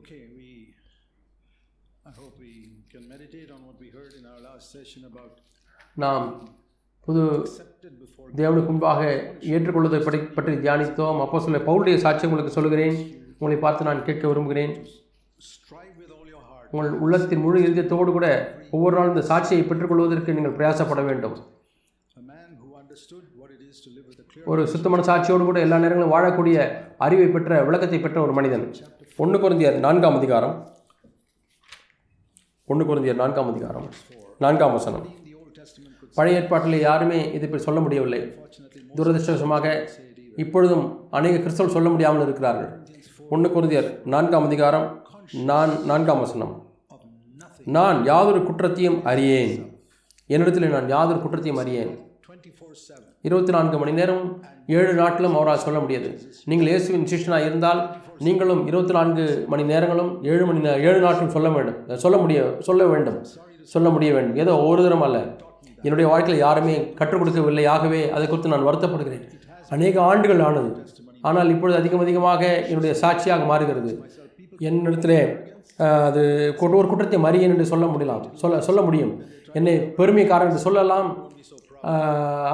Okay, we, I hope we can meditate on what we heard in our last session about நாம் புது தேவனுக்கு முன்பாக ஏற்றுக்கொள்வதை படி பற்றி தியானித்தோம். அப்போ சொல்ல பவுலுடைய சாட்சி உங்களுக்கு சொல்கிறேன் உங்களை பார்த்து நான் கேட்க விரும்புகிறேன். உங்கள் உள்ளத்தின் முழு இதயத்தோடு கூட ஒவ்வொரு நாளும் இந்த சாட்சியை பெற்றுக்கொள்வதற்கு நீங்கள் பிரயாசப்பட வேண்டும். ஒரு சுத்தமான சாட்சியோடு கூட எல்லா நேரங்களும் வாழக்கூடிய அறிவை பெற்ற விளக்கத்தை பெற்ற ஒரு மனிதன். ஒன்று குருந்தியர் நான்காம் அதிகாரம். ஒன்று குருந்தியர் நான்காம் அதிகாரம். நான்காம் வசனம். பழைய ஏற்பாட்டில் யாருமே இதை இப்படி சொல்ல முடியவில்லை. துரதிருஷ்டவசமாக இப்பொழுதும் அநேக கிறிஸ்தவர்கள் சொல்ல முடியாமல் இருக்கிறார்கள். ஒன்று குருந்தியர் நான்காம் அதிகாரம். நான் நான்காம் வசனம். நான் யாதொரு குற்றத்தையும் அறியேன். என்னிடத்தில் நான் யாதொரு குற்றத்தையும் அறியேன். இருபத்தி நான்கு மணி நேரம் ஏழு நாட்களும் அவரால் சொல்ல முடியாது. நீங்கள் இயேசுவின் சிஷ்யனாக இருந்தால் நீங்களும் இருபத்தி நான்கு மணி நேரங்களும் ஏழு மணி நேரம் ஏழு நாட்களும் சொல்ல வேண்டும். சொல்ல முடிய சொல்ல வேண்டும். சொல்ல முடிய வேண்டும். ஏதோ ஒரு தரம் அல்ல. என்னுடைய வாழ்க்கையில் யாருமே கற்றுக் கொடுக்கவில்லை. ஆகவே அதை குறித்து நான் வருத்தப்படுகிறேன். அநேக ஆண்டுகள் ஆனது. ஆனால் இப்பொழுது அதிகம் அதிகமாக என்னுடைய சாட்சியாக மாறுகிறது. என்னிடத்திலே அது ஒரு குற்றத்தை மறியன் என்று சொல்ல முடியலாம். சொல்ல சொல்ல முடியும். என்னை பெருமைக்காரன் என்று சொல்லலாம்.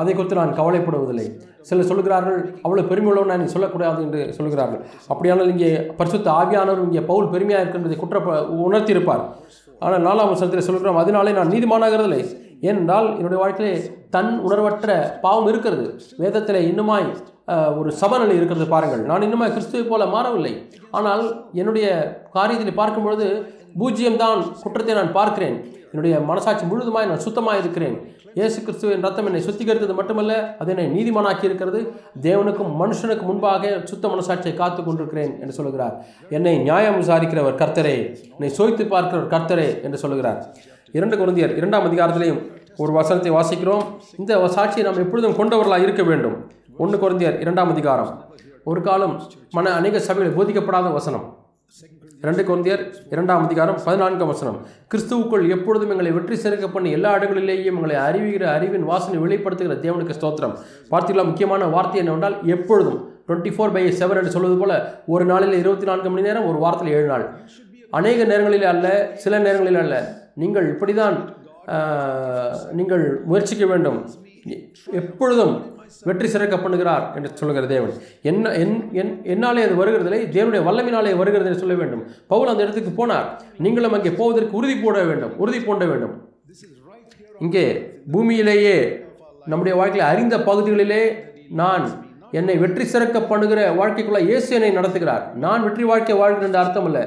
அதை குறித்து நான் கவலைப்படுவதில்லை. சிலர் சொல்கிறார்கள் அவ்வளோ பெருமை உள்ளவன் நான் சொல்லக்கூடாது என்று சொல்கிறார்கள் அப்படியானால் இங்கே பரிசுத்த ஆவியானவர் இங்கே பவுல் பெருமையாக இருக்கின்றதை குற்ற உணர்த்தியிருப்பார். ஆனால் நாலாம் வசனத்தில் சொல்கிறோம் அதனாலே நான் நீதிமானாகிறதில்லை. ஏனென்றால் என்னுடைய வாழ்க்கையிலே தன் உணர்வற்ற பாவம் இருக்கிறது. வேதத்தில் இன்னுமாய் ஒரு சமநிலை இருக்கிறது பாருங்கள். நான் இன்னுமாய் கிறிஸ்துவை போல மாறவில்லை. ஆனால் என்னுடைய காரியத்தில் பார்க்கும் பொழுது பூஜ்ஜியம்தான் குற்றத்தை நான் பார்க்கிறேன். என்னுடைய மனசாட்சி முழுதுமாய் நான் சுத்தமாக இருக்கிறேன் இயேசு கிறிஸ்துவின் ரத்தம் என்னை சுத்திகரித்தது மட்டுமல்ல அது என்னை நீதிமானாக்கி இருக்கிறது தேவனுக்கும் மனுஷனுக்கு முன்பாக சுத்த மனசாட்சியை காத்து கொண்டிருக்கிறேன் என்று சொல்கிறார். என்னை நியாயம் விசாரிக்கிறவர் கர்த்தரே என்னை சோய்த்து பார்க்கிறவர் கர்த்தரே என்று சொல்கிறார். இரண்டு குருந்தியர் இரண்டாம் அதிகாரத்திலையும் ஒரு வசனத்தை வாசிக்கிறோம். இந்த சாட்சியை நாம் எப்பொழுதும் கொண்டவர்களாக இருக்க வேண்டும். ஒன்று குருந்தியர் இரண்டாம் அதிகாரம். ஒரு காலம் மன அநேக சபையில் போதிக்கப்படாத வசனம். இரண்டு குழந்தையர் இரண்டாம் அதிகாரம் பதினான்காம் வசனம். கிறிஸ்துவுக்குள் எப்பொழுதும் எங்களை வெற்றி சேர்க்க பண்ணி எல்லா இடங்களிலேயும் எங்களை அறிவுகிற அறிவின் வாசனை வெளிப்படுத்துகிற தேவனுக்கு ஸ்தோத்திரம். பார்த்தீங்களா முக்கியமான வார்த்தை என்னவென்றால் எப்பொழுதும் டுவெண்ட்டி ஃபோர் பை செவன் என்று சொல்வது போல ஒரு நாளில் இருபத்தி நான்கு மணி நேரம் ஒரு வாரத்தில் ஏழு நாள். அநேக நேரங்களில் அல்ல சில நேரங்களில் அல்ல. நீங்கள் இப்படிதான் நீங்கள் முயற்சிக்க வேண்டும். எப்பொழுதும் வெற்றி சிறக்க பண்ணுகிறார் என்று சொல்லுகிற தேவன். என்ன என் என் என்னாலே அது வருகிறதில்லை தேவனுடைய வல்லமினாலே வருகிறது என்று சொல்ல வேண்டும். பவுல் அந்த இடத்துக்கு போனார். நீங்களும் அங்கே போவதற்கு உறுதி போட வேண்டும் உறுதி போட வேண்டும். இங்கே பூமியிலேயே நம்முடைய வாழ்க்கையில் அறிந்த பகுதிகளிலே நான் என்னை வெற்றி சிறக்க பண்ணுகிற வாழ்க்கைக்குள்ள இயேசு என்னை நடத்துகிறார். நான் வெற்றி வாழ்க்கை வாழ்கிறேன் என்று அர்த்தம் அல்ல.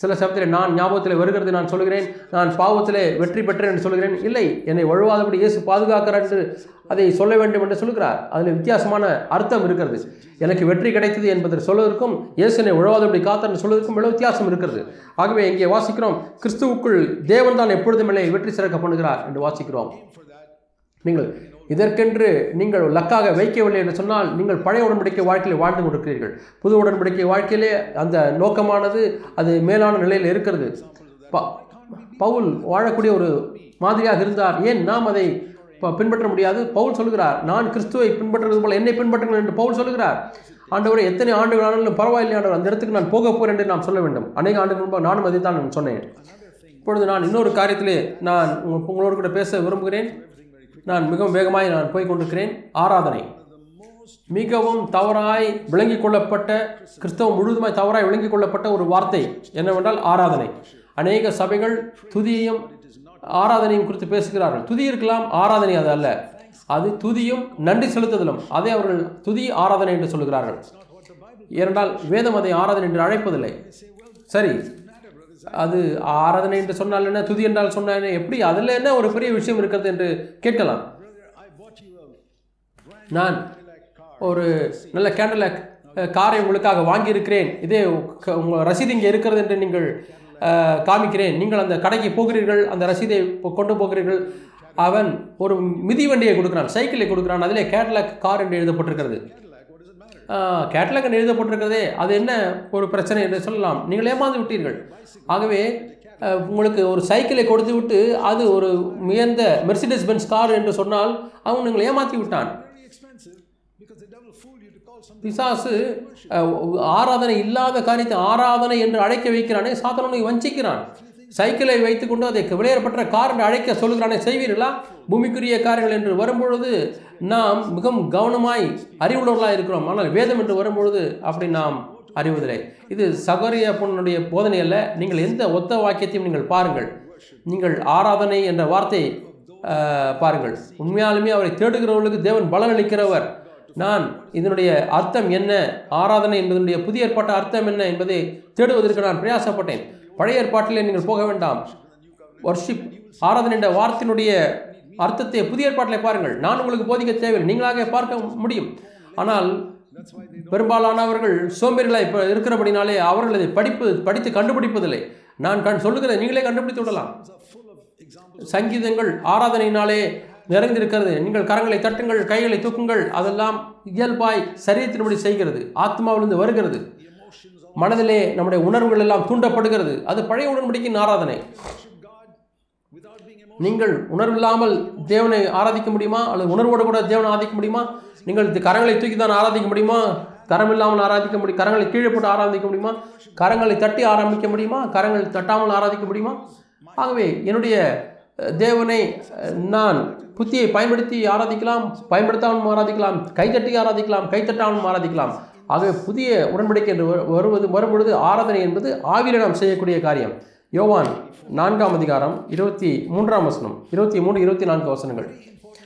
சில சமயத்தில் நான் ஞாபகத்தில் வருகிறது நான் சொல்கிறேன் நான் பாவத்திலே வெற்றி பெற்றேன் என்று சொல்கிறேன். இல்லை என்னை வழுவாதபடி இயேசு பாதுகாக்கிறார் என்று அதை சொல்ல வேண்டும் என்று சொல்கிறார். அதில் வித்தியாசமான அர்த்தம் இருக்கிறது. எனக்கு வெற்றி கிடைத்தது என்பதை சொல்வதற்கும் இயேசுனை உழவாதபடி காத்தார் சொல்வதற்கும் இவ்வளவு வித்தியாசம் இருக்கிறது. ஆகவே இங்கே வாசிக்கிறோம் கிறிஸ்துவுக்குள் தேவன் தான் எப்பொழுதும் என்னை வெற்றி சிறக்க பண்ணுகிறார் என்று வாசிக்கிறோம். நீங்கள் இதற்கென்று நீங்கள் லக்காக வைக்கவில்லை என்று சொன்னால் நீங்கள் பழைய உடன்படிக்கை வாழ்க்கையில் வாழ்ந்து கொண்டிருக்கிறீர்கள். புது உடன்படிக்கை வாழ்க்கையிலே அந்த நோக்கமானது அது மேலான நிலையில் இருக்கிறது. ப- பவுல் வாழக்கூடிய ஒரு மாதிரியாக இருந்தார். ஏன் நாம் அதை பின்பற்ற முடியாது. பவுல் சொல்கிறார் நான் கிறிஸ்துவை பின்பற்றுவது போல் என்னை பின்பற்றுங்கள் என்று பவுல் சொல்கிறார் ஆண்டவரை எத்தனை ஆண்டுகள் ஆனாலும் பரவாயில்லை ஆண்டவர் அந்த இடத்துக்கு நான் போக போகிறேன் என்று நாம் சொல்ல வேண்டும். அநேக ஆண்டுகள் முன்பாக நானும் அதை தான் நான் சொன்னேன். இப்பொழுது நான் இன்னொரு காரியத்திலே நான் உங்களோடு கூட பேச விரும்புகிறேன். நான் மிகவும் வேகமாய் நான் போய் கொண்டிருக்கிறேன். ஆராதனை. மிகவும் தவறாய் விளங்கிக் கொள்ளப்பட்ட கிறிஸ்தவம் முழுவதுமாய் தவறாய் விளங்கிக் கொள்ளப்பட்ட ஒரு வார்த்தை என்னவென்றால் ஆராதனை. அநேக சபைகள் துதியையும் ஆராதனையும் குறித்து பேசுகிறார்கள். துதி இருக்கலாம் ஆராதனை அது அல்ல. அது துதியும் நன்றி செலுத்துதலும். அதை அவர்கள் துதி ஆராதனை என்று சொல்கிறார்கள். ஏனென்றால் வேதம் அதை ஆராதனை என்று அழைப்பதில்லை. சரி. அது ஆராதனை என்று சொன்னால் என்ன? துதி என்றால் சொன்னால் என்ன? எப்படி? அதில் என்ன ஒரு பெரிய விஷயம் இருக்கிறது என்று கேட்கலாம். நான் ஒரு நல்ல கேண்டலாக் காரை உங்களுக்காக வாங்கியிருக்கிறேன். இதே க- உங்கள் ரசீது இங்கே இருக்கிறது என்று நீங்கள் காமிக்கிறேன். நீங்கள் அந்த கடைக்கு போகிறீர்கள் அந்த ரசீதை கொண்டு போகிறீர்கள். அவன் ஒரு மிதி வண்டியை கொடுக்குறான் சைக்கிளை கொடுக்குறான். அதிலே கேட்லாக் கார் என்று எழுதப்பட்டிருக்கிறது. கேட்லாக் என்று எழுதப்பட்டிருக்கிறதே அது என்ன ஒரு பிரச்சனை என்று சொல்லலாம். நீங்கள் ஏமாந்து விட்டீர்கள். ஆகவே உங்களுக்கு ஒரு சைக்கிளை கொடுத்து விட்டு அது ஒரு உயர்ந்த மெர்சிடஸ் பென்ஸ் கார் என்று சொன்னால் அவன் உங்களை ஏமாற்றி விட்டான். பிசாசு ஆராதனை இல்லாத காரியத்தை ஆராதனை என்று அழைக்க வைக்கிறானே சாத்தானனை வஞ்சிக்கிறான். சைக்கிளை வைத்துக்கொண்டு அதை விளையாடப்பட்ட கார் என்று அழைக்க சொல்கிறானே செய்வீர்களா? பூமிக்குரிய காரியங்கள் என்று வரும்பொழுது நாம் மிகவும் கவனமாய் அறிவுள்ளவர்களாக இருக்கிறோம். ஆனால் வேதம் என்று வரும்பொழுது அப்படி நாம் அறிவதில்லை. இது சகோரிய பொண்ணுடைய போதனை அல்ல. நீங்கள் எந்த ஒத்த வாக்கியத்தையும் நீங்கள் பாருங்கள். நீங்கள் ஆராதனை என்ற வார்த்தை பாருங்கள். உண்மையாலுமே அவரை தேடுகிறவர்களுக்கு தேவன் பலனளிக்கிறவர். நான் இதனுடைய அர்த்தம் என்ன? ஆராதனை என்பதனுடைய புதிய ஏற்பாட்டு அர்த்தம் என்ன என்பதை தேடுவதற்கு நான் பிரயாசப்பட்டேன். பழைய ஏற்பாட்டிலே நீங்கள் போக வேண்டாம். வர்ஷிப் ஆராதனை என்ற வார்த்தையினுடைய அர்த்தத்தை புதிய ஏற்பாட்டிலே பாருங்கள். நான் உங்களுக்கு போதிக்க தேவையில்லை. நீங்களாக பார்க்க முடியும். ஆனால் பெரும்பாலானவர்கள் சோம்பேறிகளாக இப்போ இருக்கிறபடினாலே அவர்கள் இதை படிப்பு படித்து கண்டுபிடிப்பதில்லை. நான் கண் சொல்லுகிறதை நீங்களே கண்டுபிடித்து விடலாம். சங்கீதங்கள் ஆராதனையினாலே நிறைந்திருக்கிறது. நீங்கள் கரங்களை தட்டுங்கள் கைகளை தூக்குங்கள் அதெல்லாம் இயல்பாய் சரீரத்தின்படி செய்கிறது. ஆத்மாவிலிருந்து வருகிறது. மனதிலே நம்முடைய உணர்வுகள் எல்லாம் தூண்டப்படுகிறது. அது பழைய உடன்படிக்கையின் ஆராதனை. நீங்கள் உணர்வில்லாமல் தேவனை ஆராதிக்க முடியுமா? அல்லது உணர்வோடு கூட தேவனை ஆராதிக்க முடியுமா? நீங்கள் கரங்களை தூக்கி தான் ஆராதிக்க முடியுமா? கரம் இல்லாமல் ஆராதிக்க முடியும். கரங்களை கீழே போட்டு ஆராதிக்க முடியுமா? கரங்களை தட்டி ஆரம்பிக்க முடியுமா? கரங்களை தட்டாமல் ஆராதிக்க முடியுமா? ஆகவே என்னுடைய தேவனை நான் புத்தியை பயன்படுத்தி ஆராதிக்கலாம் பயன்படுத்தாமல் ஆராதிக்கலாம் கைத்தட்டி ஆராதிக்கலாம் கைத்தட்டாமல் ஆராதிக்கலாம். ஆகவே புதிய உடன்படிக்கை என்று வரு- வருவது வரும்பொழுது ஆராதனை என்பது ஆவியில் நாம் செய்யக்கூடிய காரியம். யோவான் நான்காம் அதிகாரம் இருபத்தி மூன்றாம் வசனம் இருபத்தி மூன்று இருபத்தி நான்கு வசனங்கள்.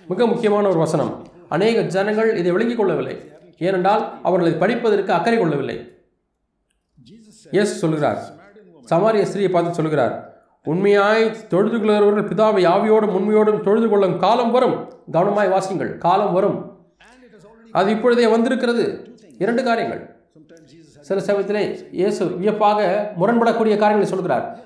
மிக முக்கியமான ஒரு வசனம். அநேக ஜனங்கள் இதை விளங்கிக் கொள்ளவில்லை. ஏனென்றால் அவர்களை படிப்பதற்கு அக்கறை கொள்ளவில்லை. எஸ் சொல்கிறார். சமாரிய ஸ்திரியை பார்த்து சொல்கிறார். உண்மையாய் தொழுது கொள்கிறவர்கள் பிதாவை ஆவியோடும் உண்மையோடும் தொழுது கொள்ளும் காலம் வரும். கவனமாய் வாசிங்கள் காலம் வரும். அது இப்பொழுதே வந்திருக்கிறது. இரண்டு காரியங்கள். சில சமயத்திலே இயேசு வியப்பாக முரண்படக்கூடிய காரியங்களை சொல்கிறார்.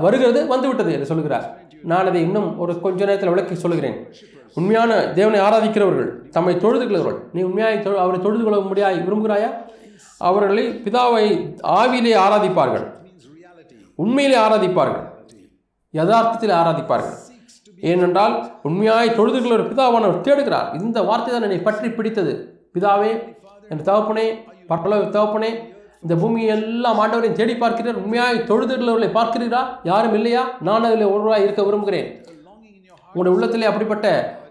வருகிறது வந்துவிட்டது என்று சொல்கிறார். நான் அதை இன்னும் ஒரு கொஞ்ச நேரத்தில் விளக்கி சொல்கிறேன் உண்மையான தேவனை ஆராதிக்கிறவர்கள் தம்மை தொழுது கொள்கிறவர்கள் நீ உண்மையாய் தொழு- அவரை தொழுது கொள்ள முடியாய் விரும்புகிறாயா? அவர்களை பிதாவை ஆவியிலே ஆராதிப்பார்கள். உண்மையிலே ஆராதிப்பார்கள். யதார்த்தத்தில் ஆராதிப்பார்கள். ஏனென்றால் உண்மையாய் தொழுதுகள் ஒரு பிதாவானவர் தேடுகிறார். இந்த வார்த்தை தான் என்னை பற்றி பிடித்தது. பிதாவே என் தகப்பனே பற்பல தகப்பனே இந்த பூமியை எல்லாம் ஆண்டவரையும் தேடி பார்க்கிறீர். உண்மையாய் தொழுதுகளை பார்க்கிறீரா? யாரும் இல்லையா? நான் அதில் ஒருவராக இருக்க விரும்புகிறேன். உங்களுடைய உள்ளத்திலே அப்படிப்பட்ட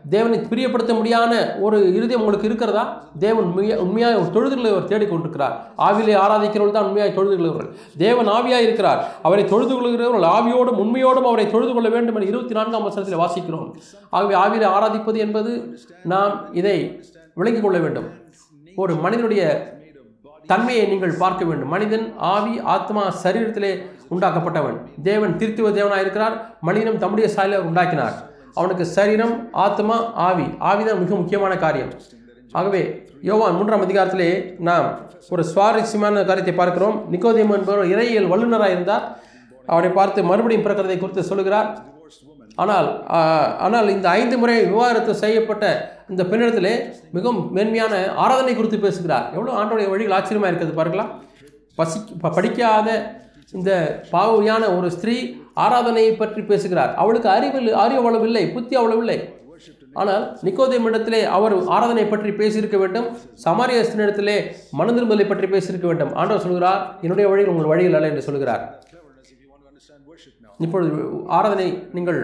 தேவனை பிரியப்படுத்த முடியாத ஒரு இருதயம் உங்களுக்கு இருக்கிறதா? தேவன் உண்மையாக உண்மையாக ஒரு தொழுதுகளை அவர் தேடிக்கொண்டிருக்கிறார் ஆவிலே ஆராதிக்கிறவர்கள் தான் உண்மையாக தொழுது தேவன் ஆவியாக இருக்கிறார். அவரை தொழுது கொள்கிறவர்கள் ஆவியோடும் உண்மையோடும் அவரை தொழுது கொள்ள வேண்டும் என்று இருபத்தி நான்காம் வசனத்தில் வாசிக்கிறோம். ஆகவே ஆவியிலே ஆராதிப்பது என்பது நாம் இதை விளங்கிக் கொள்ள வேண்டும். ஒரு மனிதனுடைய தன்மையை நீங்கள் பார்க்க வேண்டும். மனிதன் ஆவி ஆத்மா சரீரத்திலே உண்டாக்கப்பட்டவன். தேவன் திருத்துவ தேவனாக இருக்கிறார் மனிதனும் தம்முடைய சாயலில் உண்டாக்கினார். அவனுக்கு சரீரம் ஆத்மா ஆவி. ஆவிதான் மிக முக்கியமான காரியம். ஆகவே யோவான் மூன்றாம் அதிகாரத்திலே நாம் ஒரு சுவாரஸ்யமான காரியத்தை பார்க்கிறோம். நிக்கோதேம் என்பவர் இறையியல் வல்லுநராக இருந்தார். அவரை பார்த்து மறுபடியும் பிறக்கிறதை குறித்து சொல்கிறார் ஆனால் ஆனால் இந்த ஐந்து முறை விவாகரத்து செய்யப்பட்ட இந்த பெண்ணிடத்திலே மிகவும் மேன்மையான ஆராதனை குறித்து பேசுகிறார். எவ்வளோ ஆண்டோடைய வழிகள் ஆச்சரியமாக இருக்கிறது பார்க்கலாம் பசி படிக்காத இந்த பாவியான ஒரு ஸ்திரீ ஆராதனையை பற்றி பேசுகிறார். அவளுக்கு அறிவில் அறிவு அவ்வளவு இல்லை புத்தி அவ்வளவு இல்லை. ஆனால் நிக்கோதேமிடத்திலே அவர் ஆராதனை பற்றி பேசியிருக்க வேண்டும். சமாரியஸ்தனிடத்திலே மனதிரும்பலை பற்றி பேசியிருக்க வேண்டும். ஆண்டவர் சொல்கிறார் என்னுடைய வழியில் உங்கள் வழியில் அல்ல என்று சொல்கிறார். இப்பொழுது ஆராதனை நீங்கள்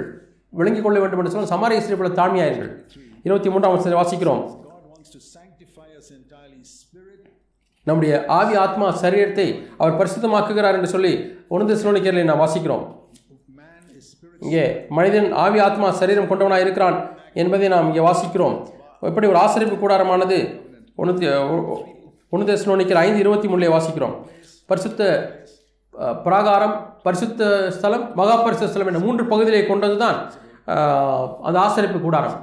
விளங்கிக் கொள்ள வேண்டும் என்று சொன்னால் சமாரியஸ்திரி போல தாழ்மையாயிருங்கள். இருபத்தி மூன்றாம் வசனத்தை வாசிக்கிறோம். நம்முடைய ஆவி ஆத்மா சரீரத்தை அவர் பரிசுத்தமாக்குகிறார் என்று சொல்லி ஒன்று சிலோனிக்கரில் நாம் வாசிக்கிறோம். இங்கே மனிதன் ஆவி ஆத்மா சரீரம் கொண்டவனாக இருக்கிறான் என்பதை நாம் இங்கே வாசிக்கிறோம். எப்படி ஒரு ஆசிரியப்பு கூடாரமானது ஒன்று ஒன்று தெசலோனிக்கர் ஐந்து இருபத்தி மூணுலேயே வாசிக்கிறோம். பரிசுத்த பிராகாரம் பரிசுத்த ஸ்தலம் மகா பரிசுத்த ஸ்தலம் என்ற மூன்று பகுதியிலே கொண்டது தான் அந்த ஆசிரியப்பு கூடாரம்.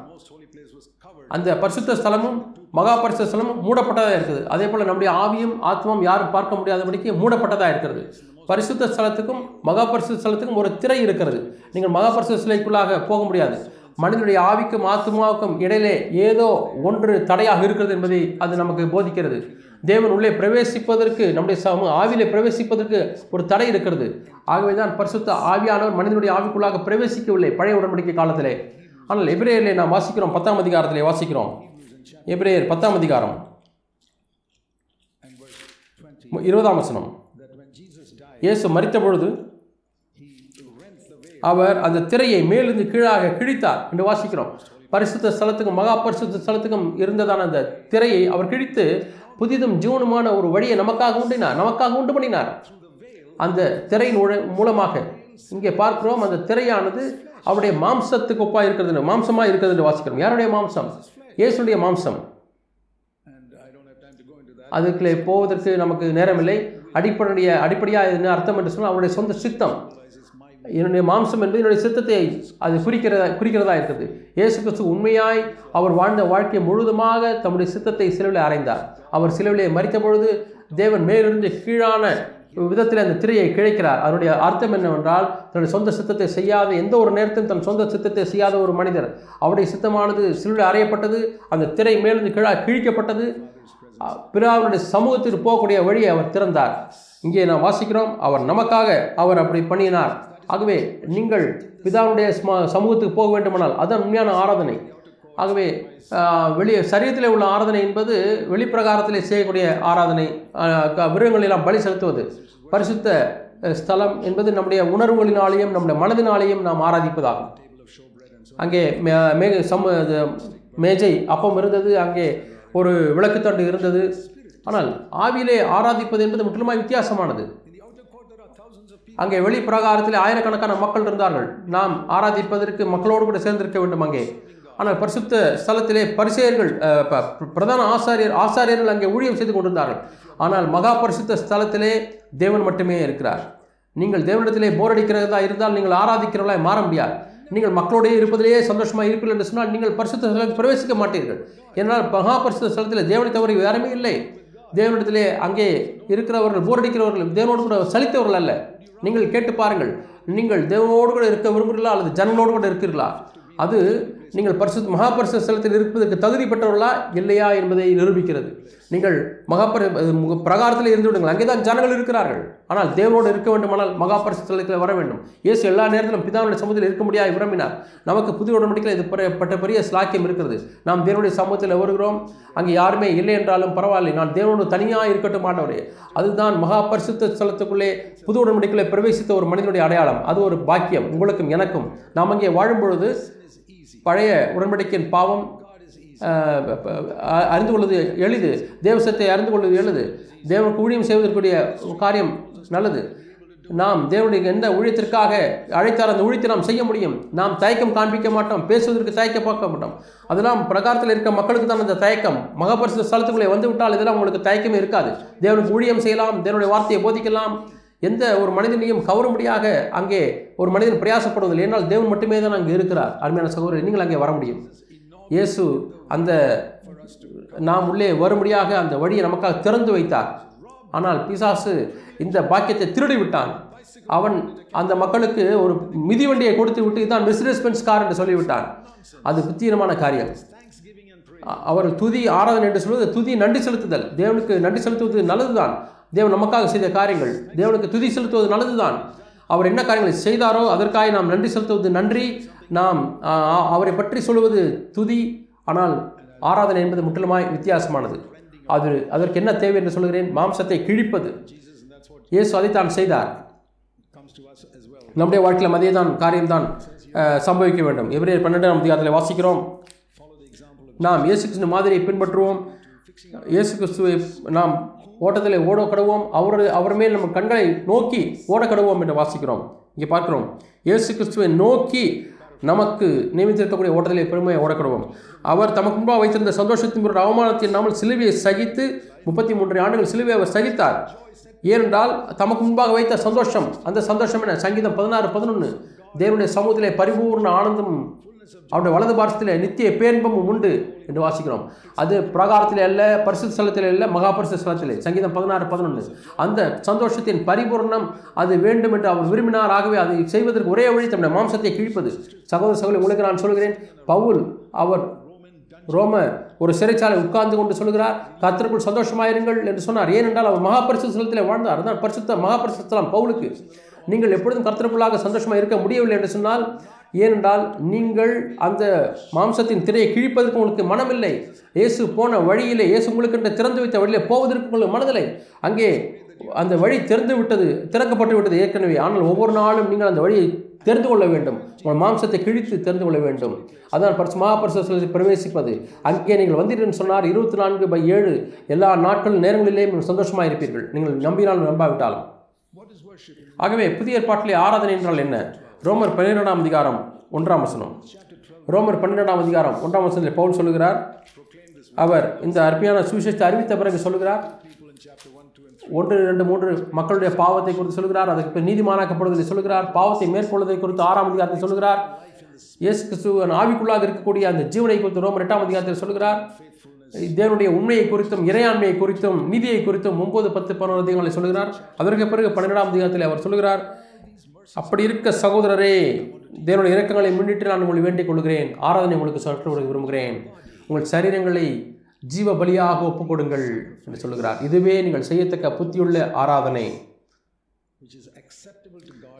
அந்த பரிசுத்த ஸ்தலமும் மகா பரிசுத்த ஸ்தலமும் மூடப்பட்டதாக இருக்குது அதே போல் நம்முடைய ஆவியும் ஆத்மம் யாரும் பார்க்க முடியாதபடிக்கு மூடப்பட்டதாக இருக்கிறது. பரிசுத்த ஸ்தலத்துக்கும் மகா பரிசுத்த ஸ்தலத்துக்கும் ஒரு திரை இருக்கிறது. நீங்கள் மகா பரிசுத்த சிலைக்குள்ளாக போக முடியாது. மனிதனுடைய ஆவிக்கும் ஆத்மாவுக்கும் இடையிலே ஏதோ ஒன்று தடையாக இருக்கிறது என்பதை அது நமக்கு போதிக்கிறது. தேவன் உள்ளே பிரவேசிப்பதற்கு நம்முடைய சம ஆவியிலே பிரவேசிப்பதற்கு ஒரு தடை இருக்கிறது. ஆகவே தான் பரிசுத்த ஆவியானவர் மனிதனுடைய ஆவிக்குள்ளாக பிரவேசிக்கவில்லை பழைய உடன்படிக்கை காலத்திலே. ஆனால் எபிரேயரிலே நாம் வாசிக்கிறோம். பத்தாம் அதிகாரத்திலே வாசிக்கிறோம். எபிரேயர் பத்தாம் அதிகாரம். இருபதாம் வசனம். இயேசு மறித்த பொழுது அவர் அந்த திரையை மேலிருந்து கீழாக கிழித்தார் என்று வாசிக்கிறோம். பரிசுத்த ஸ்தலத்துக்கும் மகா பரிசுத்த ஸ்தலத்துக்கும் இருந்ததான அந்த திரையை அவர் கிழித்து புதிதும் ஜீவனுமான ஒரு வழியை நமக்காக உண்டினார். நமக்காக உண்டு பண்ணினார். அந்த திரையின் உழ- மூலமாக இங்கே பார்க்கிறோம். அந்த திரையானது அவருடைய மாம்சத்துக்கு ஒப்பாக இருக்கிறது மாம்சமாக இருக்கிறது என்று வாசிக்கிறோம். யாருடைய மாம்சம்? இயேசுடைய மாம்சம். அதுக்குள்ளே போவதற்கு நமக்கு நேரமில்லை. அடிப்படைய அடிப்படையாக என்ன அர்த்தம் என்று சொன்னால் அவருடைய சொந்த சித்தம். என்னுடைய மாம்சம் என்பது என்னுடைய சித்தத்தை அது குறிக்கிறதா குறிக்கிறதா இருக்கிறது. இயேசு கிறிஸ்து உண்மையாய் அவர் வாழ்ந்த வாழ்க்கை முழுவதுமாக தம்முடைய சித்தத்தை சிலுவிலே அறைந்தார். அவர் சிலுவிலே மறித்த பொழுது தேவன் மேலிருந்து கீழான விதத்தில் அந்த திரையை கிழைக்கிறார். அதனுடைய அர்த்தம் என்னவென்றால் தன்னுடைய சொந்த சித்தத்தை செய்யாத எந்த ஒரு நேரத்திலும் தன் சொந்த சித்தத்தை செய்யாத ஒரு மனிதர். அவருடைய சித்தமானது சிலுவில் அறையப்பட்டது அந்த திரை மேலிருந்து கீழாக கிழிக்கப்பட்டது. அஹ் பிதாவினுடைய சமூகத்திற்கு போகக்கூடிய வழியை அவர் திறந்தார். இங்கே நாம் வாசிக்கிறோம் அவர் நமக்காக அவர் அப்படி பண்ணினார். ஆகவே நீங்கள் பிதாவுடைய ஸ்ம- சமூகத்துக்கு போக வேண்டுமானால் அதுதான் உண்மையான ஆராதனை. ஆகவே வெளியே சரீரத்தில் உள்ள ஆராதனை என்பது வெளிப்பிரகாரத்திலே செய்யக்கூடிய ஆராதனை. மிருகங்களெல்லாம் பலி செலுத்துவது. பரிசுத்த ஸ்தலம் என்பது நம்முடைய உணர்வுகளினாலேயும் நம்முடைய மனதினாலேயும் நாம் ஆராதிப்பதாகும். அங்கே மே- மேக சம மேஜை அப்பம் இருந்தது. அங்கே ஒரு விளக்குத்தண்டு இருந்தது. ஆனால் ஆவியிலே ஆராதிப்பது என்பது முற்றிலுமாய் வித்தியாசமானது. அங்கே வெளி பிரகாரத்தில் ஆயிரக்கணக்கான மக்கள் இருந்தார்கள். நாம் ஆராதிப்பதற்கு மக்களோடு கூட சேர்ந்திருக்க வேண்டும் அங்கே. ஆனால் பரிசுத்த ஸ்தலத்திலே பரிசேயர்கள் ப- பிரதான ஆசாரியர் ஆசாரியர்கள் அங்கே ஊழியம் செய்து கொண்டிருந்தார்கள். ஆனால் மகா பரிசுத்த ஸ்தலத்திலே தேவன் மட்டுமே இருக்கிறார். நீங்கள் தேவனிடத்திலே போர் அடிக்கிறதா இருந்தால் நீங்கள் ஆராதிக்கிறவர்களாய் மாற முடியாது. நீங்கள் மக்களோடே இருப்பதிலேயே சந்தோஷமாக இருப்பீர்கள் என்று சொன்னால் நீங்கள் பரிசுத்த ஸ்தலத்தில் பிரவேசிக்க மாட்டீர்கள். என்னால் மகா பரிசுத்த ஸ்தலத்தில் தேவனை தவிர யாருமே இல்லை. தேவனிடத்திலே அங்கே இருக்கிறவர்கள் போரடிக்கிறவர்கள் தேவனோடு கூட சலித்தவர்கள் அல்ல. நீங்கள் கேட்டு பாருங்கள் நீங்கள் தேவனோடு கூட இருக்க விரும்புகிறீர்களா அல்லது ஜனங்களோடு கூட இருக்கிறீர்களா? அது நீங்கள் பரிசு மகாபரிசு ஸ்தலத்தில் இருப்பதற்கு தகுதிப்பட்டவர்களா இல்லையா என்பதை நிரூபிக்கிறது. நீங்கள் மகாபரி முக- பிரகாரத்தில் இருந்து விடுங்கள். அங்கே தான் ஜனங்கள் இருக்கிறார்கள். ஆனால் தேவனோடு இருக்க வேண்டுமானால் மகாபரிசு ஸ்தலத்தில் வர வேண்டும். இயேசு எல்லா நேரத்திலும் பிதாவுடைய சமூகத்தில் இருக்க முடியாது விரும்பினார். நமக்கு புதிய உடன்படிக்கையில் இது பெரிய- பட்ட பெரிய ஸ்லாக்கியம் இருக்கிறது. நாம் தேவனுடைய சமூகத்தில் வருகிறோம். அங்கே யாருமே இல்லை என்றாலும் பரவாயில்லை. நான் தேவனோடு தனியாக இருக்கட்டும் ஆண்டவரே. அதுதான் மகாபரிசுத்த ஸ்தலத்துக்குள்ளே புது உடன்படிக்கையில் பிரவேசித்த ஒரு மனிதனுடைய அடையாளம். அது ஒரு பாக்கியம். உங்களுக்கும் எனக்கும். நாம் அங்கே வாழும் பொழுது பழைய உடன்படிக்கையின் பாவம் அறிந்து கொள்வது எளிது. தேவசத்தை அறிந்து கொள்வது எளிது. தேவனுக்கு ஊழியம் செய்வதற்குரிய காரியம் நல்லது. நாம் தேவனுடைய எந்த ஊழியத்திற்காக அழைத்தார் அந்த ஊழியத்தை நாம் செய்ய முடியும். நாம் தயக்கம் காண்பிக்க மாட்டோம் பேசுவதற்கு தயக்க பார்க்க மாட்டோம். அதெல்லாம் பிரகாரத்தில் இருக்க மக்களுக்கு தான் அந்த தயக்கம். மகாபரிசு ஸ்தலத்துக்குள்ளே வந்து விட்டால் இதெல்லாம் உங்களுக்கு தயக்கமே இருக்காது. தேவனுக்கு ஊழியம் செய்யலாம் தேவனுடைய வார்த்தையை போதிக்கலாம். எந்த ஒரு மனிதனையும் கவரும்படியாக அங்கே ஒரு மனிதன் பிரயாசப்படுவதில்லை. ஏனால் தேவன் மட்டுமே தான் அங்கே இருக்கிறார். அருமையான சகோதரர் நீங்கள் அங்கே வர முடியும். இயேசு அந்த நாம் உள்ளே வரும்படியாக அந்த வழியை நமக்காக திறந்து வைத்தார். ஆனால் பிசாசு இந்த பாக்கியத்தை திருடி விட்டான் அவன் அந்த மக்களுக்கு ஒரு மிதிவண்டியை கொடுத்து விட்டு இதுதான் மிஸ்ரெஸ்பென்ஸ் கார் என்று சொல்லிவிட்டான். அது புத்தீனமான காரியம். அவர் துதி ஆராதனை என்று சொல்வது துதி நன்றி செலுத்துதல். தேவனுக்கு நன்றி செலுத்துவது நல்லதுதான். தேவன் நமக்காக செய்த காரியங்கள். தேவனுக்கு துதி செலுத்துவது நல்லதுதான். அவர் என்ன காரியங்களை செய்தாரோ அதற்காக நாம் நன்றி செலுத்துவது நன்றி. நாம் அவரை பற்றி சொல்வது துதி. ஆனால் ஆராதனை என்பது முற்றிலுமாய் வித்தியாசமானது. அது அதற்கு என்ன தேவை என்று சொல்கிறேன் மாம்சத்தை கிழிப்பது. இயேசு அதை தான் செய்தார். நம்முடைய வாழ்க்கையில் அதே தான் காரியம்தான் சம்பவிக்க வேண்டும். எபிரேயர் பன்னெண்டாம் அதிகாரத்தில் வாசிக்கிறோம். நாம் இயேசு கிறிஸ்து மாதிரியை பின்பற்றுவோம். இயேசு கிறிஸ்துவை நாம் ஓட்டத்தில் ஓட கடவோம் அவர் அவர் மேல் நம்ம கண்களை நோக்கி ஓட கடவோம் என்று வாசிக்கிறோம். இங்கே பார்க்கிறோம். இயேசு கிறிஸ்துவை நோக்கி நமக்கு நியமித்திருக்கக்கூடிய ஓட்டத்திலே பெருமையை ஓடக்கடுவோம். அவர் தமக்கு முன்பாக வைத்திருந்த சந்தோஷத்தின் ஒரு அவமானத்தை நாமல் சிலுவையை சகித்து முப்பத்தி மூன்று ஆண்டுகள் சிலுவையை அவர் சகித்தார். ஏனென்றால் தமக்கு முன்பாக வைத்த சந்தோஷம் அந்த சந்தோஷம் என்ன? சங்கீதம் பதினாறு பதினொன்று தேவனுடைய சமூகத்திலே பரிபூர்ண ஆனந்தம் அவருடைய வலது பாரசத்தில் நித்திய பேன்பமும் உண்டு என்று வாசிக்கிறோம். அது பிரகாரத்தில் அல்ல பரிசு ஸ்தலத்தில் அல்ல மகாபரிசு ஸ்தலத்திலே. சங்கீதம் பதினாறு பதினொன்று. அந்த சந்தோஷத்தின் பரிபூர்ணம் அது வேண்டும் என்று அவர் விரும்பினார் ஆகவே அதை செய்வதற்கு ஒரே வழி தன்னுடைய மாம்சத்தை கிழிப்பது. சகோதர சகோதரி உங்களுக்கு நான் சொல்கிறேன் பவுல் அவர் ரோம ஒரு சிறைச்சாலை உட்கார்ந்து கொண்டு சொல்கிறார் கத்திற்குள் சந்தோஷமாயிருங்கள் என்று சொன்னார். ஏனென்றால் அவர் மகாபரிசு ஸ்தலத்தில் வாழ்ந்தார். அதான் பரிசுத்த மகாபரிசுத்தலம் பவுலுக்கு. நீங்கள் எப்பொழுதும் கர்த்தருக்குள்ளாக சந்தோஷமாக இருக்க முடியவில்லை என்று சொன்னால் ஏனென்றால் நீங்கள் அந்த மாம்சத்தின் திரையை கிழிப்பதற்கு உங்களுக்கு மனமில்லை. இயேசு போன வழியிலே இயேசு உங்களுக்கு திறந்து வைத்த வழியிலே போவதற்கு உங்களுக்கு மனதில்லை. அங்கே அந்த வழி திறந்து விட்டது திறக்கப்பட்டு விட்டது ஏற்கனவே. ஆனால் ஒவ்வொரு நாளும் நீங்கள் அந்த வழியை தெரிந்து கொள்ள வேண்டும். உங்கள் மாம்சத்தை கிழித்து தெரிந்து கொள்ள வேண்டும். அதான் பரிசு மகாபரிசு பிரவேசிப்பது. அங்கே நீங்கள் வந்தீர்கள் சொன்னார் இருபத்தி நான்கு பை ஏழு. எல்லா நாட்கள் நேரங்களிலேயும் நீங்கள் சந்தோஷமாக இருப்பீர்கள். நீங்கள் நம்பினாலும் நம்பாவிட்டாலும். ஆகவே புதிய ஏற்பாட்டிலே ஆராதனை என்றால் என்ன? ரோமர் பன்னிரெண்டாம் அதிகாரம் ஒன்றாம் வசனம். ரோமர் பன்னிரெண்டாம் அதிகாரம் ஒன்றாம் வசனத்தில் பவுல் சொல்லுகிறார் அவர் இந்த அருமையான சுவிசேஷத்தை அறிவித்த பிறகு சொல்லுகிறார் ஒன்று இரண்டு மூன்று மக்களுடைய பாவத்தை குறித்து சொல்கிறார் அதுக்கு நீதிமானாக்கப்படுவதை சொல்கிறார் பாவத்தை மேற்கொள்வதை குறித்து ஆறாம் அதிகாரத்தை சொல்கிறார் இயேசு கிறிஸ்துவன் ஆவிக்குள்ளாக இருக்கக்கூடிய அந்த ஜீவனை குறித்து ரோமர் எட்டாம் அதிகாரத்தில் சொல்கிறார் தேவனுடைய உண்மையை குறித்தும் இறையாண்மையை குறித்தும் நீதியை குறித்தும் ஒன்பது பத்து பதினொரு அதிகாரங்களை சொல்கிறார் அதற்கு பிறகு பன்னிரெண்டாம் அதிகாரத்தில் அவர் சொல்கிறார் அப்படி இருக்க சகோதரரே தேவனுடைய இறக்கங்களை முன்னிட்டு நான் உங்களை வேண்டிக் கொள்கிறேன். ஆராதனை உங்களுக்கு சற்று விரும்புகிறேன். உங்கள் சரீரங்களை ஜீவ பலியாக ஒப்புக்கொடுங்கள் என்று சொல்லுகிறார். இதுவே நீங்கள் செய்யத்தக்க புத்தியுள்ள ஆராதனை.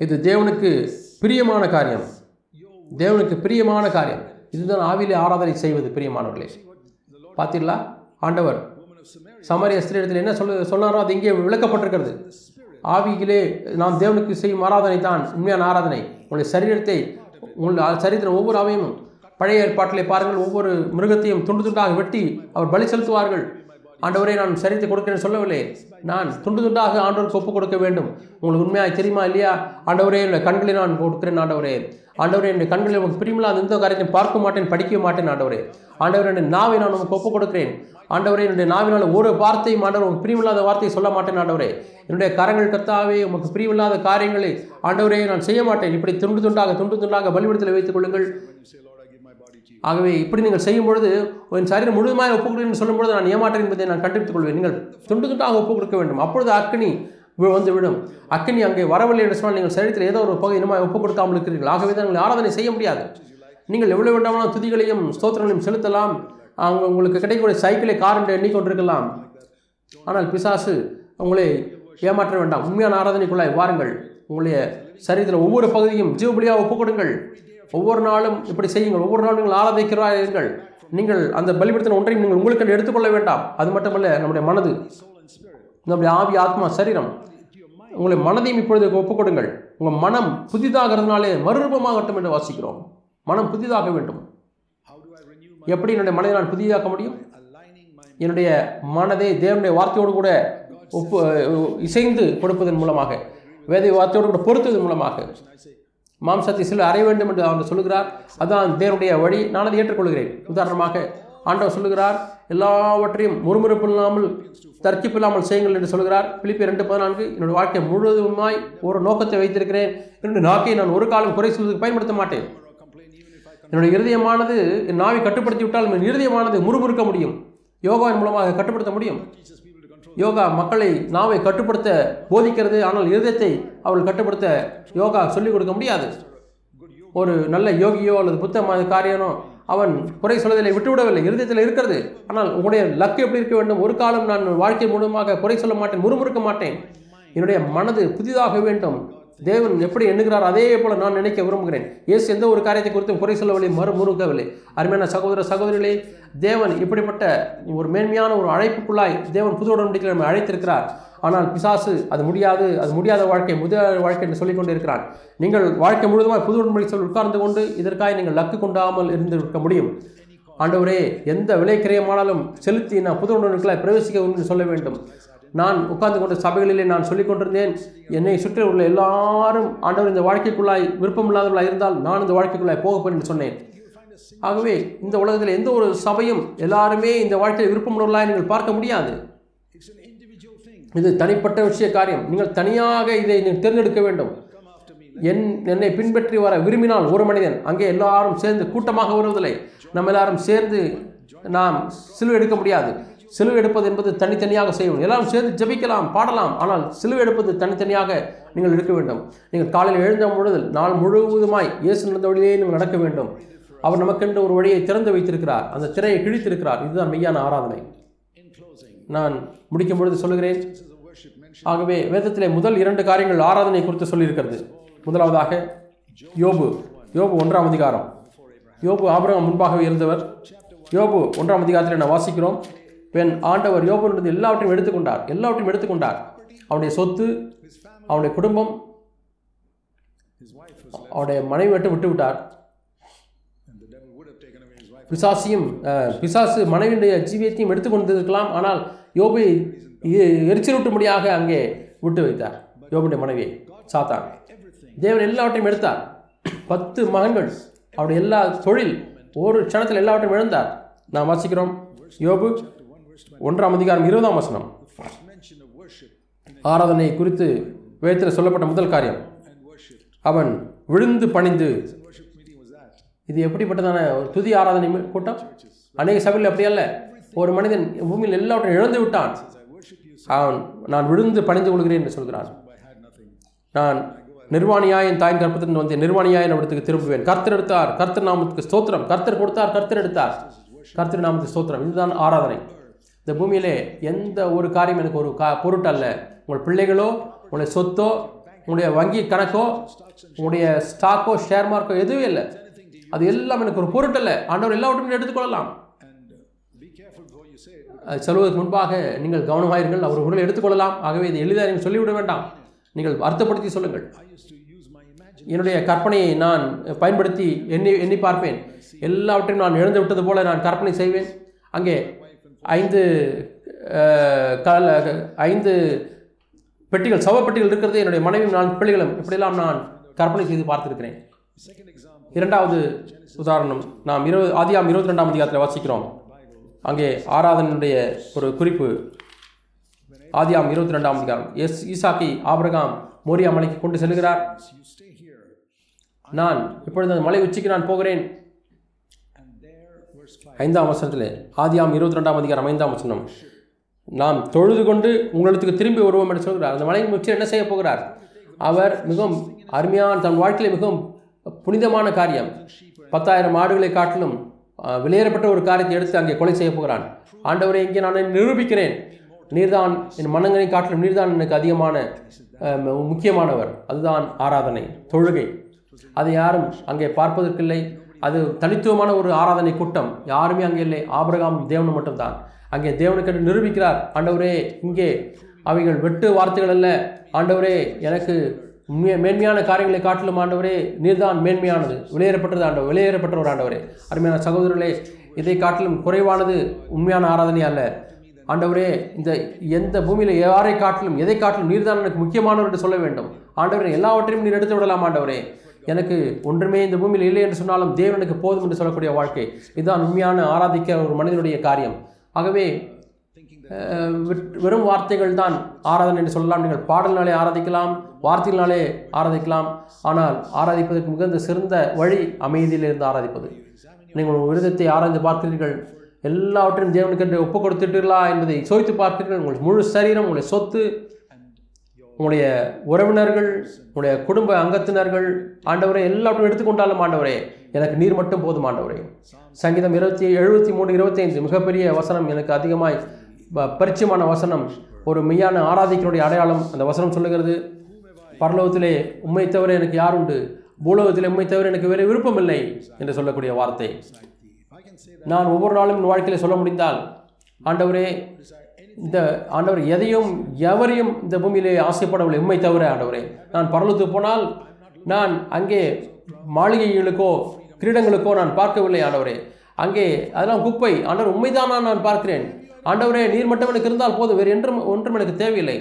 இது தேவனுக்கு பிரியமான காரியம். தேவனுக்கு பிரியமான காரியம். இதுதான் ஆவிலே ஆராதனை செய்வது பிரியமானவர்களே. பார்த்தீங்களா ஆண்டவர் Woman of சமரிய ஸ்திரீடத்தில் என்ன சொல்ல சொன்னாரோ அது இங்கே விளக்கப்பட்டிருக்கிறது. ஆவியிலே நாம் தேவனுக்கு செய்யும் ஆராதனை தான் உண்மையான ஆராதனை. உங்களுடைய சரீரத்தை உங்களுடைய சரீரத்தின் ஒவ்வொரு அவயமும் பழைய ஏற்பாட்டிலே பாருங்கள் ஒவ்வொரு மிருகத்தையும் துண்டு துண்டாக வெட்டி அவர் பலி செலுத்துவார்கள். ஆண்டவரே நான் சரித்து கொடுக்கிறேன் சொல்லவில்லை. நான் துண்டு துண்டாக ஆண்டவருக்கு ஒப்பு கொடுக்க வேண்டும். உங்களுக்கு உண்மையாக தெரியுமா இல்லையா? ஆண்டவரே என்னுடைய கண்களை நான் கொடுக்கிறேன் ஆண்டவரே. ஆண்டவரே என்னுடைய கண்களில் உங்களுக்கு பிரியமில்லாத எந்த காரியத்தையும் பார்க்க மாட்டேன் படிக்க மாட்டேன் ஆண்டவரே. ஆண்டவரே என்னுடைய நாவை நான் உங்களுக்கு ஒப்பு கொடுக்கிறேன் ஆண்டவரே என்னுடைய நாவினால் ஒரு வார்த்தையும் ஆண்டவர் உங்களுக்கு பிரிவில்லாத வார்த்தையை சொல்ல மாட்டேன் ஆண்டவரே. என்னுடைய கரங்கள் கர்த்தாவே உமக்கு பிரிவில்லாத காரியங்களை ஆண்டவரே நான் செய்ய மாட்டேன். இப்படி துண்டு துண்டாக துண்டு துண்டாக பலிபடத்தில் வைத்துக் கொள்ளுங்கள். ஆகவே இப்படி நீங்கள் செய்யும் பொழுது என் சரீரம் முழுமையாக ஒப்பு கொடுக்கிறேன் சொல்லும் பொழுது நான் ஏமாற்றேன் என்பதை நான் கண்டுபிடித்துக் கொள்வேன். நீங்கள் துண்டு துண்டாக ஒப்புக் கொடுக்க வேண்டும். அப்பொழுது அக்னி வந்துவிடும் வந்து விடும் அக்கினி அங்கே வரவில்லை என்று சொன்னால் நீங்கள் சரீரத்தில் ஏதோ ஒரு பகுதி இனமாக ஒப்பு கொடுக்காமல் இருக்கிறீர்கள் ஆகவே தான் நீங்கள் ஆராதனை செய்ய முடியாது. நீங்கள் எவ்வளோ வேண்டாமலாம் துதிகளையும் ஸ்தோத்திரங்களையும் செலுத்தலாம். அவங்க உங்களுக்கு கிடைக்கக்கூடிய சைக்கிளை கார் என்று எண்ணிக்கொண்டிருக்கலாம். ஆனால் பிசாசு உங்களை ஏமாற்ற வேண்டாம். உண்மையான ஆராதனைக்குள்ளாய் வாருங்கள். உங்களுடைய சரீரத்தில் ஒவ்வொரு பகுதியும் ஜீவபலியாக ஒப்புக் கொடுங்கள் ஒவ்வொரு நாளும் இப்படி செய்யுங்கள். ஒவ்வொரு நாளும் நீங்கள் ஆராதிக்கிறார்கள் நீங்கள் அந்த பலிபடுத்தின ஒன்றையும் நீங்கள் உங்களுக்கு எடுத்துக்கொள்ள வேண்டாம். அது மட்டுமல்ல நம்முடைய மனது நம்முடைய ஆவி ஆத்மா சரீரம் உங்களை மனதையும் இப்பொழுது ஒப்புக் கொடுங்கள் உங்கள் மனம் புதிதாகிறதுனாலே மறுரூபமாகட்டும் என்று வாசிக்கிறோம். மனம் புதிதாக வேண்டும். எப்படி என்னுடைய மனதை நான் புதிதாக்க முடியும்? என்னுடைய மனதை தேவனுடைய வார்த்தையோடு கூட ஒப்பு இசைந்து கொடுப்பதன் மூலமாக வேதை வார்த்தையோடு கூட பொருத்துவதன் மூலமாக. மாம்சத்தை சில அறைய வேண்டும் என்று அவர் சொல்லுகிறார். அதான் தேவனுடைய வழி. நான் அதை ஏற்றுக்கொள்கிறேன். உதாரணமாக ஆண்டவர் சொல்லுகிறார் எல்லாவற்றையும் முறுமுறுப்பு இல்லாமல் தர்க்கிப்பில்லாமல் செய்யுங்கள் என்று சொல்கிறார். பிலிப்பி ரெண்டு பதினான்கு என்னுடைய வாழ்க்கை முழுவதுமாய் ஒரு நோக்கத்தை வைத்திருக்கிறேன். என்னுடைய நாக்கை நான் ஒரு காலம் குறை சொல்வதற்கு பயன்படுத்த மாட்டேன். என்னுடைய இருதயமானது என் நாவை கட்டுப்படுத்தி விட்டால் என் இருதயமானது முறுமுறுக்க முடியும். யோகாவின் மூலமாக கட்டுப்படுத்த முடியும். யோகா மக்களை நாவை கட்டுப்படுத்த போதிக்கிறது. ஆனால் இருதயத்தை அவர்கள் கட்டுப்படுத்த யோகா சொல்லிக் கொடுக்க முடியாது. ஒரு நல்ல யோகியோ அல்லது புத்த காரியனோ அவன் குறை சொல்வதில்லை விட்டுவிடவில்லை இருதயத்தில் இருக்கிறது. ஆனால் உங்களுடைய லக்கு எப்படி இருக்க வேண்டும்? ஒரு காலம் நான் வாழ்க்கை மூலமாக குறை சொல்ல மாட்டேன் முறுமுறுக்க மாட்டேன். என்னுடைய மனது புதிதாக வேண்டும். தேவன் எப்படி எண்ணுகிறார் அதே போல நான் நினைக்க விரும்புகிறேன். இயேசு எந்த ஒரு காரியத்தை குறித்தும் குறை சொல்லவில்லை மறுமுறுக்கவில்லை. அருமையான சகோதர சகோதரிகளே தேவன் இப்படிப்பட்ட ஒரு மேன்மையான ஒரு அழைப்புக்குள்ளாய் தேவன் புது உடன்படிக்கையில் நம்ம அழைத்திருக்கிறார். ஆனால் பிசாசு அது முடியாது அது முடியாத வாழ்க்கை முதல் வாழ்க்கை என்று சொல்லிக் கொண்டிருக்கிறான் நீங்கள் வாழ்க்கை முழுவதுமாக புது உடன்படிக்கை உட்கார்ந்து கொண்டு இதற்காக நீங்கள் லக்கு கொண்டாமல் இருந்திருக்க முடியும். ஆண்டவரே எந்த விலை கிரயமானாலும் செலுத்தி நான் புது உடன்படிக்கையில் பிரவேசிக்க என்று சொல்ல வேண்டும். நான் உட்கார்ந்து கொண்ட சபைகளிலே நான் சொல்லிக் கொண்டிருந்தேன் என்னை சுற்றி உள்ள எல்லாரும் ஆண்டவர் இந்த வாழ்க்கைக்குள்ளாய் விருப்பமில்லாதவர்களாக இருந்தால் நான் இந்த வாழ்க்கைக்குள்ளாய் போக என்று சொன்னேன். ஆகவே இந்த உலகத்தில் எந்த ஒரு சபையும் எல்லாருமே இந்த வாழ்க்கையில் விருப்பமுள்ளவர்களாய் நீங்கள் பார்க்க முடியாது. இது தனிப்பட்ட விஷய காரியம். நீங்கள் தனியாக இதை நீங்கள் தேர்ந்தெடுக்க வேண்டும். என் என்னை பின்பற்றி வர விரும்பினால் ஒரு மனிதன் அங்கே எல்லாரும் சேர்ந்து கூட்டமாக வருவதில்லை. நம்ம எல்லாரும் சேர்ந்து நாம் சிலுவை எடுக்க முடியாது. சிலுவை எடுப்பது என்பது தனித்தனியாக செய்யணும் எல்லாரும் சேர்ந்து ஜெபிக்கலாம் பாடலாம் ஆனால் சிலுவை எடுப்பது தனித்தனியாக நீங்கள் எடுக்க வேண்டும். நீங்கள் காலையில் எழுந்த பொழுது நாள் முழுவதுமாய் இயேசு நடந்த வழியிலே நீங்கள் நடக்க வேண்டும். அவர் நமக்கென்று ஒரு வழியை திறந்து வைத்திருக்கிறார். அந்த திரையை கிழித்திருக்கிறார். இதுதான் மெய்யான ஆராதனை. நான் முடிக்கும் பொழுது சொல்லுகிறேன். ஆகவே வேதத்திலே முதல் இரண்டு காரியங்கள் ஆராதனை குறித்து சொல்லியிருக்கிறது. முதலாவதாக யோபு. யோபு ஒன்றாம் அதிகாரம். யோபு ஆபரகம் முன்பாகவே இருந்தவர் யோபு ஒன்றாம் அதிகாரத்தில் நான் வாசிக்கிறோம். பெண் ஆண்டவர் யோபுன்றது எல்லாவற்றையும் எடுத்துக்கொண்டார். எல்லாவற்றையும் எடுத்துக்கொண்டார். அவனுடைய சொத்து அவனுடைய குடும்பம் அவனுடைய மனைவி மட்டும் விட்டு விட்டார் பிசாசியும் பிசாசு மனைவியுடைய ஜீவியத்தையும் எடுத்துக்கொண்டிருக்கலாம். ஆனால் யோபை எ- எரிச்சலூட்டும்படியாக அங்கே விட்டு வைத்தார். யோபுடைய மனைவியை சாத்தான். தேவன் எல்லாவற்றையும் எடுத்தார். பத்து மகன்கள். அவருடைய எல்லா தொழில் ஒரு க்ஷணத்தில் எல்லாவற்றையும் இழந்தார். நாம் வாசிக்கிறோம். யோபு ஒன்றாம் அதிகாரம் இருபதாம் வசனம். ஆராதனை குறித்து வேதத்தில் சொல்லப்பட்ட முதல் காரியம். அவன் விழுந்து பணிந்து இது எப்படிப்பட்டதான ஒரு துதி ஆராதனை கூட்டம்? அநேக சபையில் அப்படி அல்ல. ஒரு மனிதன் பூமியில் எல்லாவற்றையும் இழந்து விட்டான். அவன் நான் விழுந்து பணிந்து கொள்கிறேன் என்று சொல்கிறான். நான் நிர்வாணியாய் என் தாயின் கற்பத்திலிருந்து வந்து நிர்வாணியாய் இடத்துக்கு திரும்புவேன். கர்த்தர் எடுத்தார். கர்த்தர் நாமத்துக்கு ஸ்தோத்திரம். கர்த்தர் கொடுத்தார் கர்த்தர் எடுத்தார். கர்த்தர் நாமத்துக்கு ஸ்தோத்திரம். இதுதான் ஆராதனை. இந்த பூமியிலே எந்த ஒரு காரியம் எனக்கு ஒரு கா பொருட்டல்ல உங்கள் பிள்ளைகளோ உங்களுடைய சொத்தோ உங்களுடைய வங்கி கணக்கோ உங்களுடைய ஸ்டாக்கோ ஷேர் மார்க்கோ எதுவும் இல்லை. அது எல்லாம் எனக்கு ஒரு பொருட்டல்ல ஆண்டவர் எல்லாவற்றையும் எடுத்துக்கொள்ளலாம். Uh, சொல்வதற்கு முன்பாக நீங்கள் கவனமாயிருங்கள். அவர் உடலை எடுத்துக்கொள்ளலாம். ஆகவே இது எளிதாக நீங்கள் சொல்லிவிட வேண்டாம். நீங்கள் அர்த்தப்படுத்தி சொல்லுங்கள். என்னுடைய கற்பனையை நான் பயன்படுத்தி எண்ணி எண்ணி பார்ப்பேன். எல்லாவற்றையும் நான் இழந்து விட்டது போல நான் கற்பனை செய்வேன். அங்கே ஐந்து கல ஐந்து பெட்டிகள் சவப்பெட்டிகள் இருக்கிறது. என்னுடைய மனைவியும் நான் பிள்ளைகளும். இப்படியெல்லாம் நான் கற்பனை செய்து பார்த்திருக்கிறேன். இரண்டாவது உதாரணம். நாம் இருபது ஆதியாம் இருபத்தி ரெண்டாம் அதிகாரத்தில் வாசிக்கிறோம். அங்கே ஆராதனுடைய ஒரு குறிப்பு. ஆதியாம் இருபத்தி ரெண்டாம் அதிகாரம். எஸ் ஈசாக்கி ஆபிரகாம் மோரியா மலைக்கு கொண்டு செல்கிறார். நான் இப்பொழுது அந்த மலை உச்சிக்கு நான் போகிறேன். ஐந்தாம் வசனத்தில் ஆதியாம் இருபத்தி ரெண்டாம் அதிகாரம் ஐந்தாம் வசனம். நாம் தொழுது கொண்டு உங்களிடத்துக்கு திரும்பி வருவோம் என்று சொல்கிறார். அந்த மலையின் உச்சியில் என்ன செய்ய போகிறார்? அவர் மிகவும் அருமையான தன் வாழ்க்கையில் மிகவும் புனிதமான காரியம். பத்தாயிரம் ஆடுகளை காட்டிலும் வெளியேறப்பட்ட ஒரு காரியத்தை எடுத்து அங்கே கொலை செய்ய போகிறான். ஆண்டவரை இங்கே நான் நிரூபிக்கிறேன். நீர்தான் என் மனங்களை காட்டிலும் நீர்தான் எனக்கு அதிகமான முக்கியமானவர். அதுதான் ஆராதனை தொழுகை. அதை யாரும் அங்கே பார்ப்பதற்கில்லை. அது தனித்துவமான ஒரு ஆராதனை கூட்டம். யாருமே அங்கே இல்லை. ஆபிரகாம் தேவன் மட்டும்தான். அங்கே தேவனுக்கு நிரூபிக்கிறார். ஆண்டவரே இங்கே அவைகள் வெட்டு வார்த்தைகள் அல்ல. ஆண்டவரே எனக்கு மேன்மையான காரியங்களை காட்டிலும் ஆண்டவரே நீர்தான் மேன்மையானது. வெளியேறப்பட்டது ஆண்டவர் வெளியேறப்பட்ட ஒரு ஆண்டவரே. அருமையான சகோதரர்களே இதை காட்டிலும் குறைவானது உண்மையான ஆராதனை அல்ல. ஆண்டவரே இந்த எந்த பூமியில் யாரை காட்டிலும் எதை காட்டிலும் நீர்தான் எனக்கு முக்கியமானவர் என்று சொல்ல வேண்டும். ஆண்டவரே எல்லாவற்றையும் நீர் எடுத்து விடலாம் ஆண்டவரே. எனக்கு ஒன்றுமே இந்த பூமியில் இல்லை என்று சொன்னாலும் தேவனுக்கு போதும் என்று சொல்லக்கூடிய வாழ்க்கை. இதுதான் உண்மையான ஆராதிக்க ஒரு மனிதனுடைய காரியம். ஆகவே வெறும் வார்த்தைகள் தான் ஆராதனை என்று சொல்லலாம். நீங்கள் பாடல்னாலே ஆராதிக்கலாம் வார்த்தையினாலே ஆராதிக்கலாம். ஆனால் ஆராதிப்பதற்கு மிகுந்த சிறந்த வழி அமைதியில் இருந்து ஆராதிப்பது. நீங்கள் உங்கள் விரதத்தை ஆராய்ந்து பார்க்கிறீர்கள். எல்லாவற்றையும் தேவனுக்கென்று ஒப்பு கொடுத்துட்டீர்களா என்பதை சோதித்து பார்க்கிறீர்கள். உங்கள் முழு சரீரம் உங்களுடைய சொத்து உங்களுடைய உறவினர்கள் உங்களுடைய குடும்ப அங்கத்தினர்கள் ஆண்டவரே எல்லாவற்றையும் எடுத்துக்கொண்டாலும் ஆண்டவரே எனக்கு நீர் மட்டும் போதும் ஆண்டவரே. சங்கீதம் இருபத்தி எழுபத்தி மூணு இருபத்தைந்து மிகப்பெரிய வசனம் எனக்கு அதிகமாய் பரிச்சயமான வசனம். ஒரு மெய்யான ஆராதிக்கனுடைய அடையாளம் அந்த வசனம் சொல்லுகிறது. பரலோகத்திலே உண்மை தவிர எனக்கு யார் உண்டு? பூலோகத்திலே உம்மை தவிர எனக்கு வேறு விருப்பமில்லை என்று சொல்லக்கூடிய வார்த்தை. நான் ஒவ்வொரு நாளும் என் வாழ்க்கையில் சொல்ல முடிந்தால் ஆண்டவரே இந்த ஆண்டவர் எதையும் எவரையும் இந்த பூமியிலே ஆசைப்படவில்லை உண்மை தவிர ஆண்டவரே. நான் பரலோகத்துக்கு போனால் நான் அங்கே மாளிகைகளுக்கோ கிரீடங்களுக்கோ நான் பார்க்கவில்லை ஆண்டவரே. அங்கே அதெல்லாம் குப்பை. ஆண்டவர் உண்மைதானா நான் பார்க்கிறேன். ஆண்டவரே நீர் மட்டும் எனக்கு இருந்தால் போதும். வேறு என்றும் ஒன்றும் எனக்கு தேவையில்லை.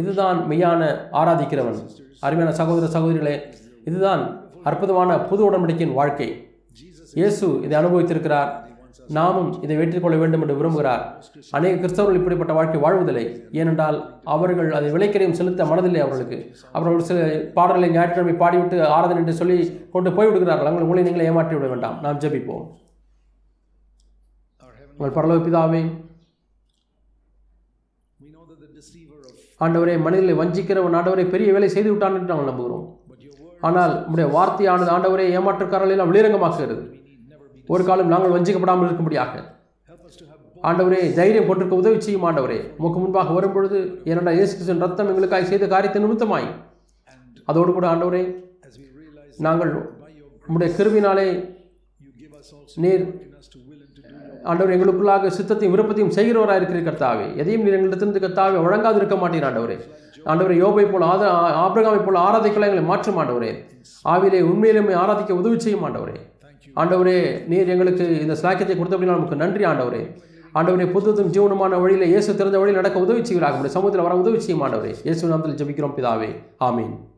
இதுதான் மெய்யான ஆராதிக்கிறவன். அருமையான சகோதர சகோதரிகளே இதுதான் அற்புதமான புது உடன்படிக்கையின் வாழ்க்கை. இயேசு இதை அனுபவித்திருக்கிறார். நாமும் இதை வெற்றிக்கொள்ள வேண்டும் என்று விரும்புகிறார். அநேக கிறிஸ்தவர்கள் இப்படிப்பட்ட வாழ்க்கை வாழ்வதில்லை. ஏனென்றால் அவர்கள் அதை விலைக்கரையும் செலுத்த மனதில்லை அவர்களுக்கு. அப்புறம் ஒரு சில பாடல்களை ஞாயிற்றுக்கிழமை பாடிவிட்டு ஆராதனை என்று சொல்லி கொண்டு போய் விடுகிறார்கள் அவங்களை உங்களை நீங்களே ஏமாற்றி விட வேண்டாம். நாம் ஜெபிப்போம். உங்கள் பரலோக பிதாவே ஆண்டவரே மனிதர்களை வஞ்சிக்கிறவன் ஆண்டவரை பெரிய வேலை செய்து விட்டான் என்று நாங்கள் நம்புகிறோம். ஆனால் உம்முடைய வார்த்தையானது ஆண்டவரே ஏமாற்றுக்காரர்களை எல்லாம் வெளிரங்கமாக்குகிறது ஒரு காலம் நாங்கள் வஞ்சிக்கப்படாமல் இருக்கும்படியாக. ஆண்டவரே தைரியம் கொண்டிருக்க உதவி செய்யும் ஆண்டவரே. உமக்கு முன்பாக வரும்பொழுது என்னடா இயேசு ரத்தம் எங்களுக்காக செய்த காரியத்தை நிமித்தமாய். அதோடு கூட ஆண்டவரே நாங்கள் உம்முடைய கிருவினாலே நீர் ஆண்டவர் எங்களுக்குள்ளாக சித்தத்தையும் விருப்பத்தையும் செய்கிறவராக இருக்கிறீர் கர்த்தாவே. எதையும் நீர் எங்களிடத்திலிருந்து கர்த்தாவே வழங்காது இருக்க மாட்டீர் ஆண்டவரே. ஆண்டவரை யோபை போல ஆத ஆபிரகாமை போல ஆராதிக்கலாம் எங்களை மாற்ற மாட்டவரே ஆவிலே உண்மையிலுமே ஆராதிக்க உதவி செய்ய ஆண்டவரே. ஆண்டவரே நீர் எங்களுக்கு இந்த ஸ்லாக்கியத்தை கொடுத்தபடினால் நமக்கு நன்றி ஆண்டவரே. ஆண்டவரே புதுத்தும் ஜீவனமான வழியில் இயேசு திறந்த வழியில் நடக்க உதவி செய்கிறார்கள் சமூகத்தில் வர உதவி செய்ய மாட்டவரே இயேசு நாமத்தில் ஜபிக்கிறோம் பிதாவே. ஆமீன்.